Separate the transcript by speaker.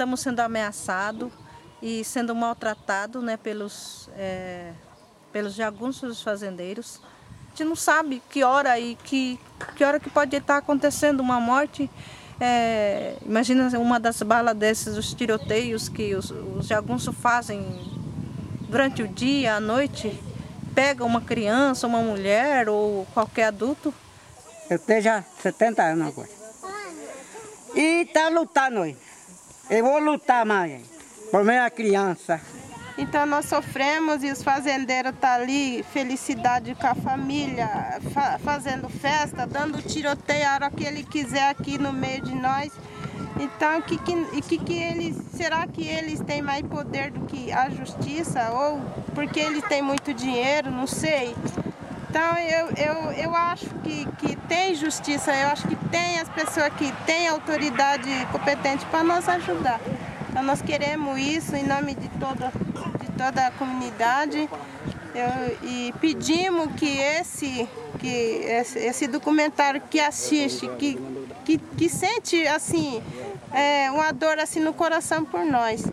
Speaker 1: estamos sendo ameaçados e sendo maltratados né, pelos, é, pelos jagunços dos fazendeiros. A gente não sabe que hora e que, que hora que pode estar acontecendo uma morte. É, imagina uma das balas desses, os tiroteios que os, os jagunços fazem durante o dia, à noite, pega uma criança, uma mulher ou qualquer adulto.
Speaker 2: Eu tenho já 70 anos agora. E tá lutando aí. Eu vou lutar mais por minha criança.
Speaker 3: Então nós sofremos e os fazendeiros estão tá ali, felicidade com a família, fa fazendo festa, dando tiroteio a hora que ele quiser aqui no meio de nós. Então, que, que, que, que eles, será que eles têm mais poder do que a justiça? Ou porque eles têm muito dinheiro? Não sei. Então, eu, eu, eu acho que, que tem justiça, eu acho que tem as pessoas que têm autoridade competente para nos ajudar. Então, nós queremos isso em nome de toda, de toda a comunidade eu, e pedimos que esse, que esse, esse documentário que assiste, que, que, que sente assim, é, uma dor assim no coração por nós.